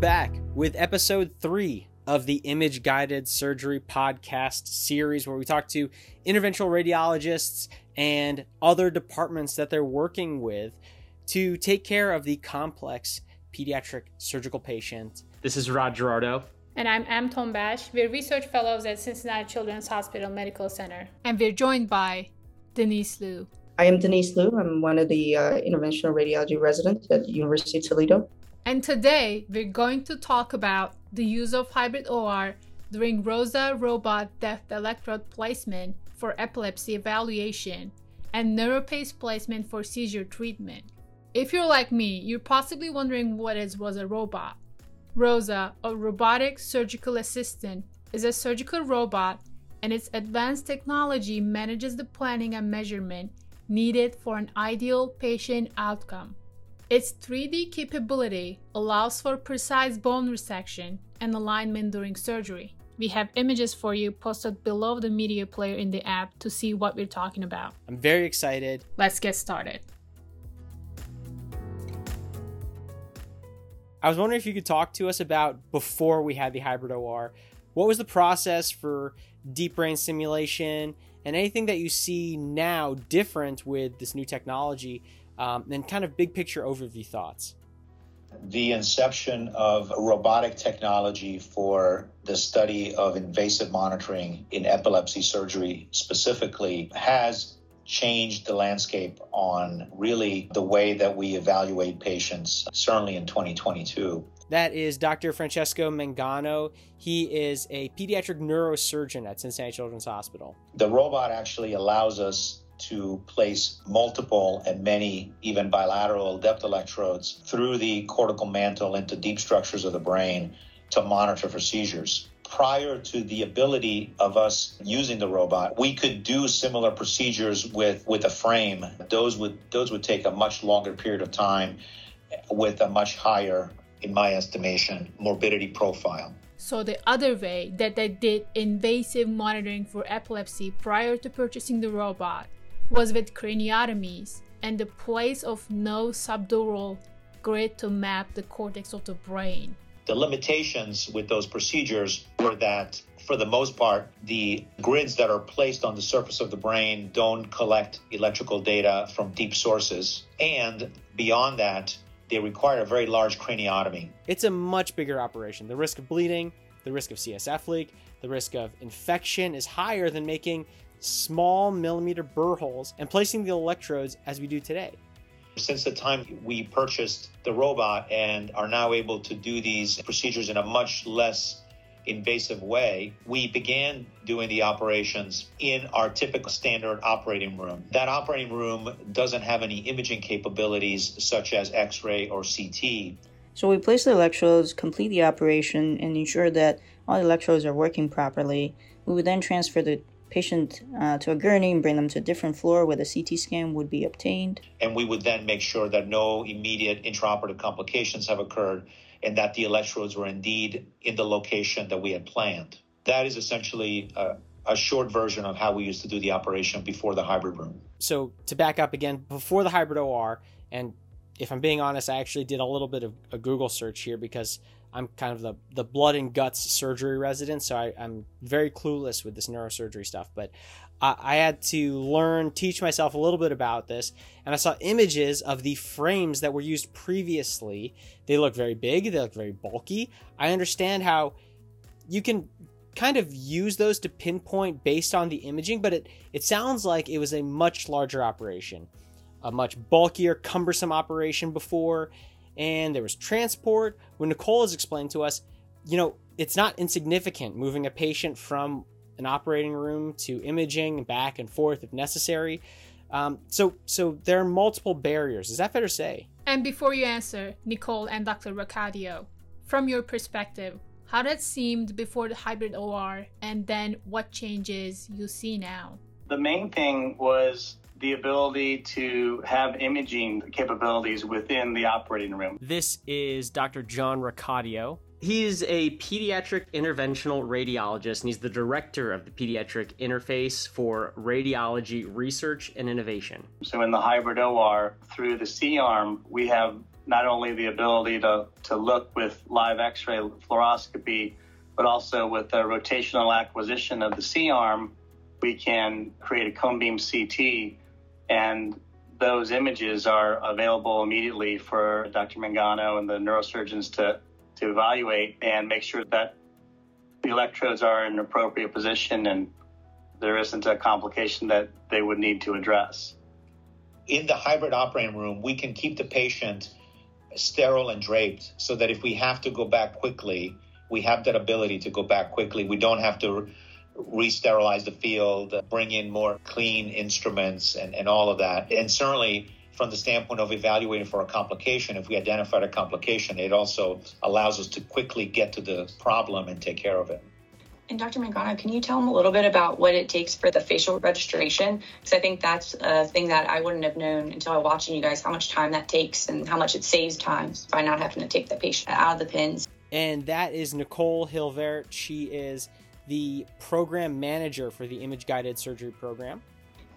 back with episode three of the Image Guided Surgery podcast series, where we talk to interventional radiologists and other departments that they're working with to take care of the complex pediatric surgical patient. This is Rod Gerardo. And I'm Em Tombash. We're research fellows at Cincinnati Children's Hospital Medical Center. And we're joined by Denise Liu. I am Denise Liu. I'm one of the uh, interventional radiology residents at the University of Toledo. And today we're going to talk about the use of hybrid OR during ROSA robot depth electrode placement for epilepsy evaluation and NeuroPace placement for seizure treatment. If you're like me, you're possibly wondering what is ROSA robot. ROSA, a robotic surgical assistant, is a surgical robot and its advanced technology manages the planning and measurement needed for an ideal patient outcome. Its 3D capability allows for precise bone resection and alignment during surgery. We have images for you posted below the media player in the app to see what we're talking about. I'm very excited. Let's get started. I was wondering if you could talk to us about before we had the hybrid OR. What was the process for deep brain stimulation and anything that you see now different with this new technology um, and kind of big picture overview thoughts. The inception of robotic technology for the study of invasive monitoring in epilepsy surgery specifically has changed the landscape on really the way that we evaluate patients, certainly in 2022. That is Dr. Francesco Mangano. He is a pediatric neurosurgeon at Cincinnati Children's Hospital. The robot actually allows us to place multiple and many, even bilateral depth electrodes through the cortical mantle into deep structures of the brain to monitor for seizures. Prior to the ability of us using the robot, we could do similar procedures with, with a frame. Those would those would take a much longer period of time with a much higher, in my estimation, morbidity profile. So, the other way that they did invasive monitoring for epilepsy prior to purchasing the robot was with craniotomies and the place of no subdural grid to map the cortex of the brain. The limitations with those procedures were that, for the most part, the grids that are placed on the surface of the brain don't collect electrical data from deep sources. And beyond that, they require a very large craniotomy. It's a much bigger operation. The risk of bleeding, the risk of CSF leak, the risk of infection is higher than making small millimeter burr holes and placing the electrodes as we do today. Since the time we purchased the robot and are now able to do these procedures in a much less invasive way, we began doing the operations in our typical standard operating room. That operating room doesn't have any imaging capabilities such as X ray or CT. So we place the electrodes, complete the operation, and ensure that all the electrodes are working properly. We would then transfer the patient uh, to a gurney and bring them to a different floor where the CT scan would be obtained. And we would then make sure that no immediate intraoperative complications have occurred and that the electrodes were indeed in the location that we had planned. That is essentially a, a short version of how we used to do the operation before the hybrid room. So, to back up again, before the hybrid OR, and if I'm being honest, I actually did a little bit of a Google search here because I'm kind of the, the blood and guts surgery resident, so I, am very clueless with this neurosurgery stuff. But I, I had to learn, teach myself a little bit about this, and I saw images of the frames that were used previously. They look very big, they look very bulky. I understand how you can kind of use those to pinpoint based on the imaging, but it, it sounds like it was a much larger operation, a much bulkier, cumbersome operation before and there was transport. When Nicole has explained to us, you know, it's not insignificant moving a patient from an operating room to imaging and back and forth if necessary. Um, so, so there are multiple barriers. Is that fair to say? And before you answer, Nicole and Dr. Racadio, from your perspective, how that seemed before the hybrid OR, and then what changes you see now? The main thing was the ability to have imaging capabilities within the operating room. This is Dr. John Racadio. He's a pediatric interventional radiologist, and he's the director of the Pediatric Interface for Radiology Research and Innovation. So, in the hybrid OR, through the C arm, we have not only the ability to, to look with live x-ray fluoroscopy, but also with the rotational acquisition of the C-arm, we can create a cone beam CT and those images are available immediately for Dr. Mangano and the neurosurgeons to, to evaluate and make sure that the electrodes are in an appropriate position and there isn't a complication that they would need to address. In the hybrid operating room, we can keep the patient sterile and draped so that if we have to go back quickly, we have that ability to go back quickly. We don't have to re-sterilize the field, bring in more clean instruments and, and all of that. And certainly from the standpoint of evaluating for a complication, if we identified a complication, it also allows us to quickly get to the problem and take care of it. And Dr. Mangano, can you tell them a little bit about what it takes for the facial registration? Because I think that's a thing that I wouldn't have known until I was watching you guys how much time that takes and how much it saves time by not having to take the patient out of the pins. And that is Nicole Hilvert. She is the program manager for the image guided surgery program.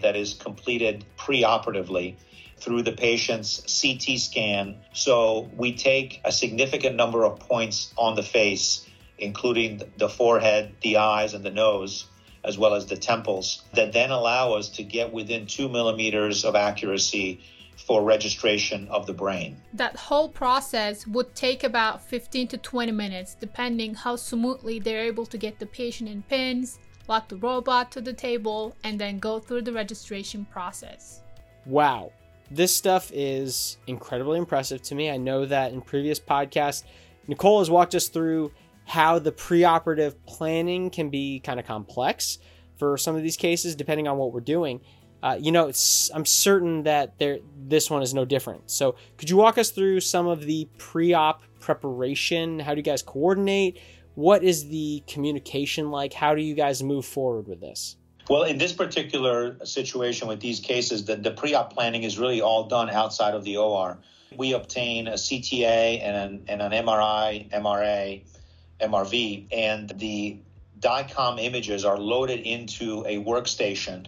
That is completed preoperatively through the patient's CT scan. So we take a significant number of points on the face, including the forehead, the eyes, and the nose, as well as the temples, that then allow us to get within two millimeters of accuracy for registration of the brain. That whole process would take about 15 to 20 minutes, depending how smoothly they're able to get the patient in pins, lock the robot to the table, and then go through the registration process. Wow. This stuff is incredibly impressive to me. I know that in previous podcasts, Nicole has walked us through how the preoperative planning can be kind of complex for some of these cases, depending on what we're doing. Uh, you know, I'm certain that there this one is no different. So, could you walk us through some of the pre-op preparation? How do you guys coordinate? What is the communication like? How do you guys move forward with this? Well, in this particular situation with these cases, the, the pre-op planning is really all done outside of the OR. We obtain a CTA and an, and an MRI, MRA, MRV, and the DICOM images are loaded into a workstation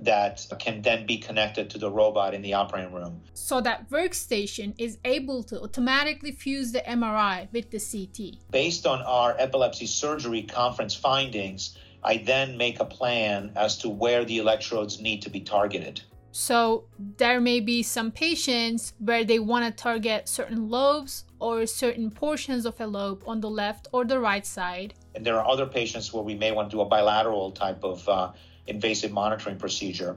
that can then be connected to the robot in the operating room. So that workstation is able to automatically fuse the MRI with the CT. Based on our epilepsy surgery conference findings, I then make a plan as to where the electrodes need to be targeted. So there may be some patients where they want to target certain lobes or certain portions of a lobe on the left or the right side. And there are other patients where we may want to do a bilateral type of uh, invasive monitoring procedure.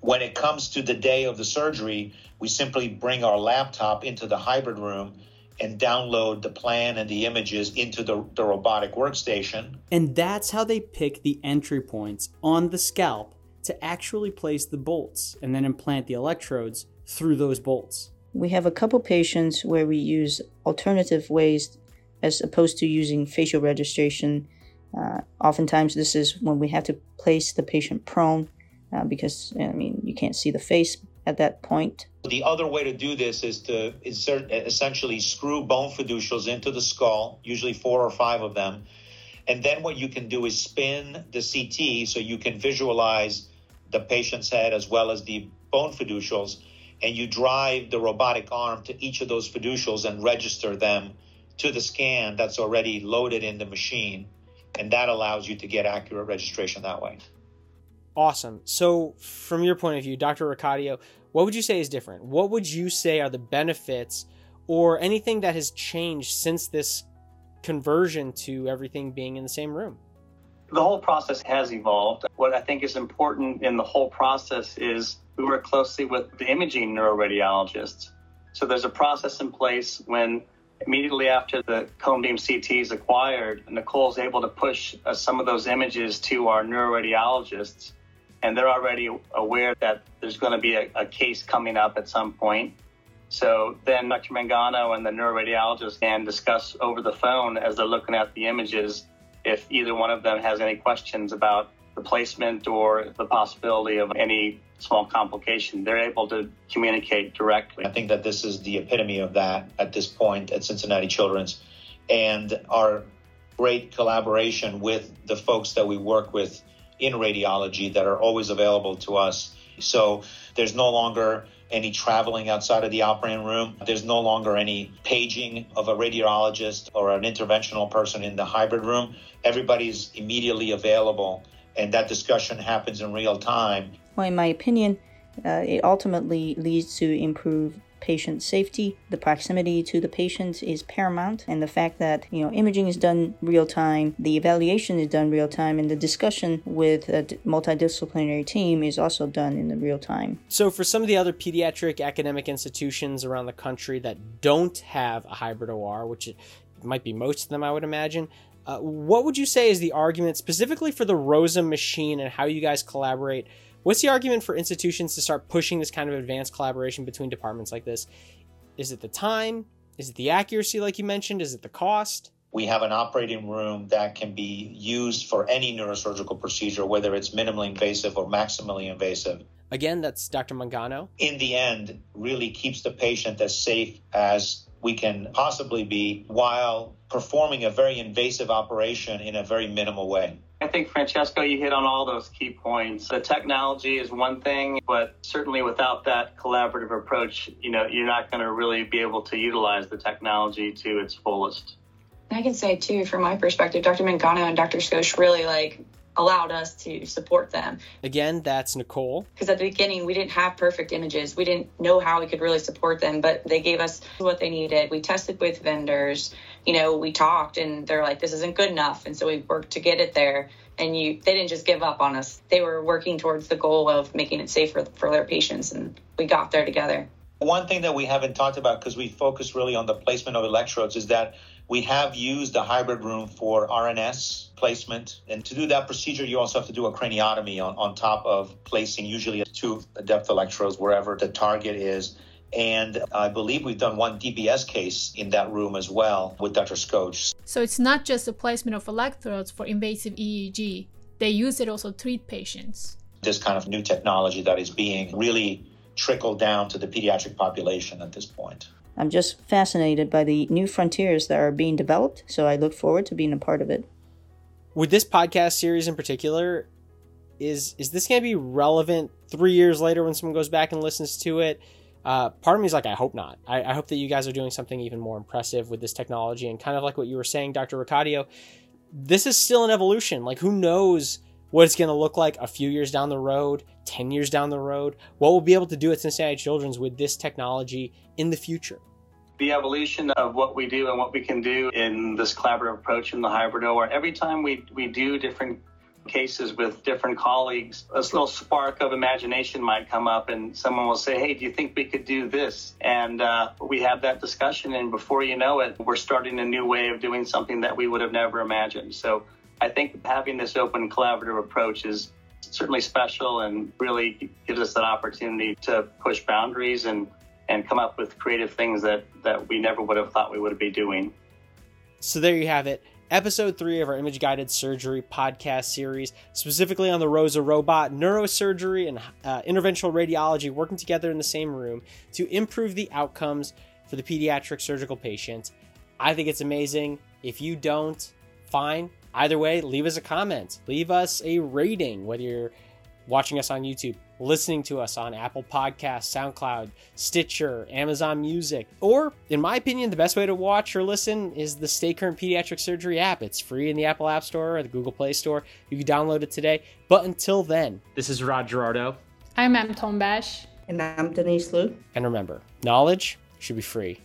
When it comes to the day of the surgery, we simply bring our laptop into the hybrid room and download the plan and the images into the, the robotic workstation. And that's how they pick the entry points on the scalp to actually place the bolts and then implant the electrodes through those bolts. We have a couple patients where we use alternative ways as opposed to using facial registration uh, oftentimes, this is when we have to place the patient prone uh, because I mean you can't see the face at that point. The other way to do this is to insert essentially screw bone fiducials into the skull, usually four or five of them, and then what you can do is spin the CT so you can visualize the patient's head as well as the bone fiducials, and you drive the robotic arm to each of those fiducials and register them to the scan that's already loaded in the machine and that allows you to get accurate registration that way. Awesome. So, from your point of view, Dr. Racadio, what would you say is different? What would you say are the benefits or anything that has changed since this conversion to everything being in the same room? The whole process has evolved. What I think is important in the whole process is we work closely with the imaging neuroradiologists. So there's a process in place when Immediately after the cone beam CT is acquired, Nicole is able to push uh, some of those images to our neuroradiologists, and they're already aware that there's going to be a, a case coming up at some point. So then Dr. Mangano and the neuroradiologist can discuss over the phone as they're looking at the images if either one of them has any questions about the placement or the possibility of any small complication, they're able to communicate directly. I think that this is the epitome of that at this point at Cincinnati Children's. And our great collaboration with the folks that we work with in radiology that are always available to us. So there's no longer any traveling outside of the operating room. There's no longer any paging of a radiologist or an interventional person in the hybrid room. Everybody's immediately available, and that discussion happens in real time. Well, in my opinion, uh, it ultimately leads to improved patient safety. The proximity to the patient is paramount, and the fact that you know imaging is done real time, the evaluation is done real time, and the discussion with a multidisciplinary team is also done in the real time. So, for some of the other pediatric academic institutions around the country that don't have a hybrid OR, which it might be most of them, I would imagine. Uh, what would you say is the argument specifically for the ROSA machine and how you guys collaborate What's the argument for institutions to start pushing this kind of advanced collaboration between departments like this? Is it the time? Is it the accuracy, like you mentioned? Is it the cost? We have an operating room that can be used for any neurosurgical procedure, whether it's minimally invasive or maximally invasive. Again, that's Dr. Mangano. In the end, really keeps the patient as safe as we can possibly be while performing a very invasive operation in a very minimal way. I think, Francesco, you hit on all those key points. The technology is one thing, but certainly without that collaborative approach, you know, you're not going to really be able to utilize the technology to its fullest. I can say too, from my perspective, Dr. Mangano and Dr. Skoch really like allowed us to support them. Again, that's Nicole. Because at the beginning, we didn't have perfect images. We didn't know how we could really support them, but they gave us what they needed. We tested with vendors. You know, we talked, and they're like, "This isn't good enough," and so we worked to get it there. And you, they didn't just give up on us. They were working towards the goal of making it safer for their patients, and we got there together. One thing that we haven't talked about because we focus really on the placement of electrodes is that we have used the hybrid room for RNS placement. And to do that procedure, you also have to do a craniotomy on, on top of placing usually two depth electrodes wherever the target is. And I believe we've done one DBS case in that room as well with Dr. Skoch. So it's not just the placement of electrodes for invasive EEG, they use it also to treat patients. This kind of new technology that is being really trickled down to the pediatric population at this point. I'm just fascinated by the new frontiers that are being developed, so I look forward to being a part of it. With this podcast series in particular, is is this going to be relevant three years later when someone goes back and listens to it? Uh, part of me is like, I hope not. I, I, hope that you guys are doing something even more impressive with this technology. And kind of like what you were saying, Dr. Racadio, this is still an evolution. Like, who knows what it's going to look like a few years down the road, 10 years down the road? What we'll be able to do at Cincinnati Children's with this technology in the future the evolution of what we do and what we can do in this collaborative approach in the hybrid OR. Every time we, we do different cases with different colleagues, a little spark of imagination might come up and someone will say, Hey, do you think we could do this? And uh, we have that discussion. And before you know it, we're starting a new way of doing something that we would have never imagined. So I think having this open collaborative approach is certainly special and really gives us that opportunity to push boundaries and and come up with creative things that that we never would have thought we would be doing. So there you have it. Episode 3 of our image guided surgery podcast series, specifically on the ROSA robot, neurosurgery, and uh, interventional radiology working together in the same room to improve the outcomes for the pediatric surgical patient. I think it's amazing. If you don't, fine. Either way, leave us a comment, leave us a rating, whether you're watching us on YouTube, listening to us on Apple Podcasts, SoundCloud, Stitcher, Amazon Music, or, in my opinion, the best way to watch or listen is the Stay Current Pediatric Surgery app. It's free in the Apple App Store or the Google Play Store. You can download it today. But until then, this is Rod Gerardo. I'm Em Tombash. And I'm Denise Liu. And remember, knowledge should be free.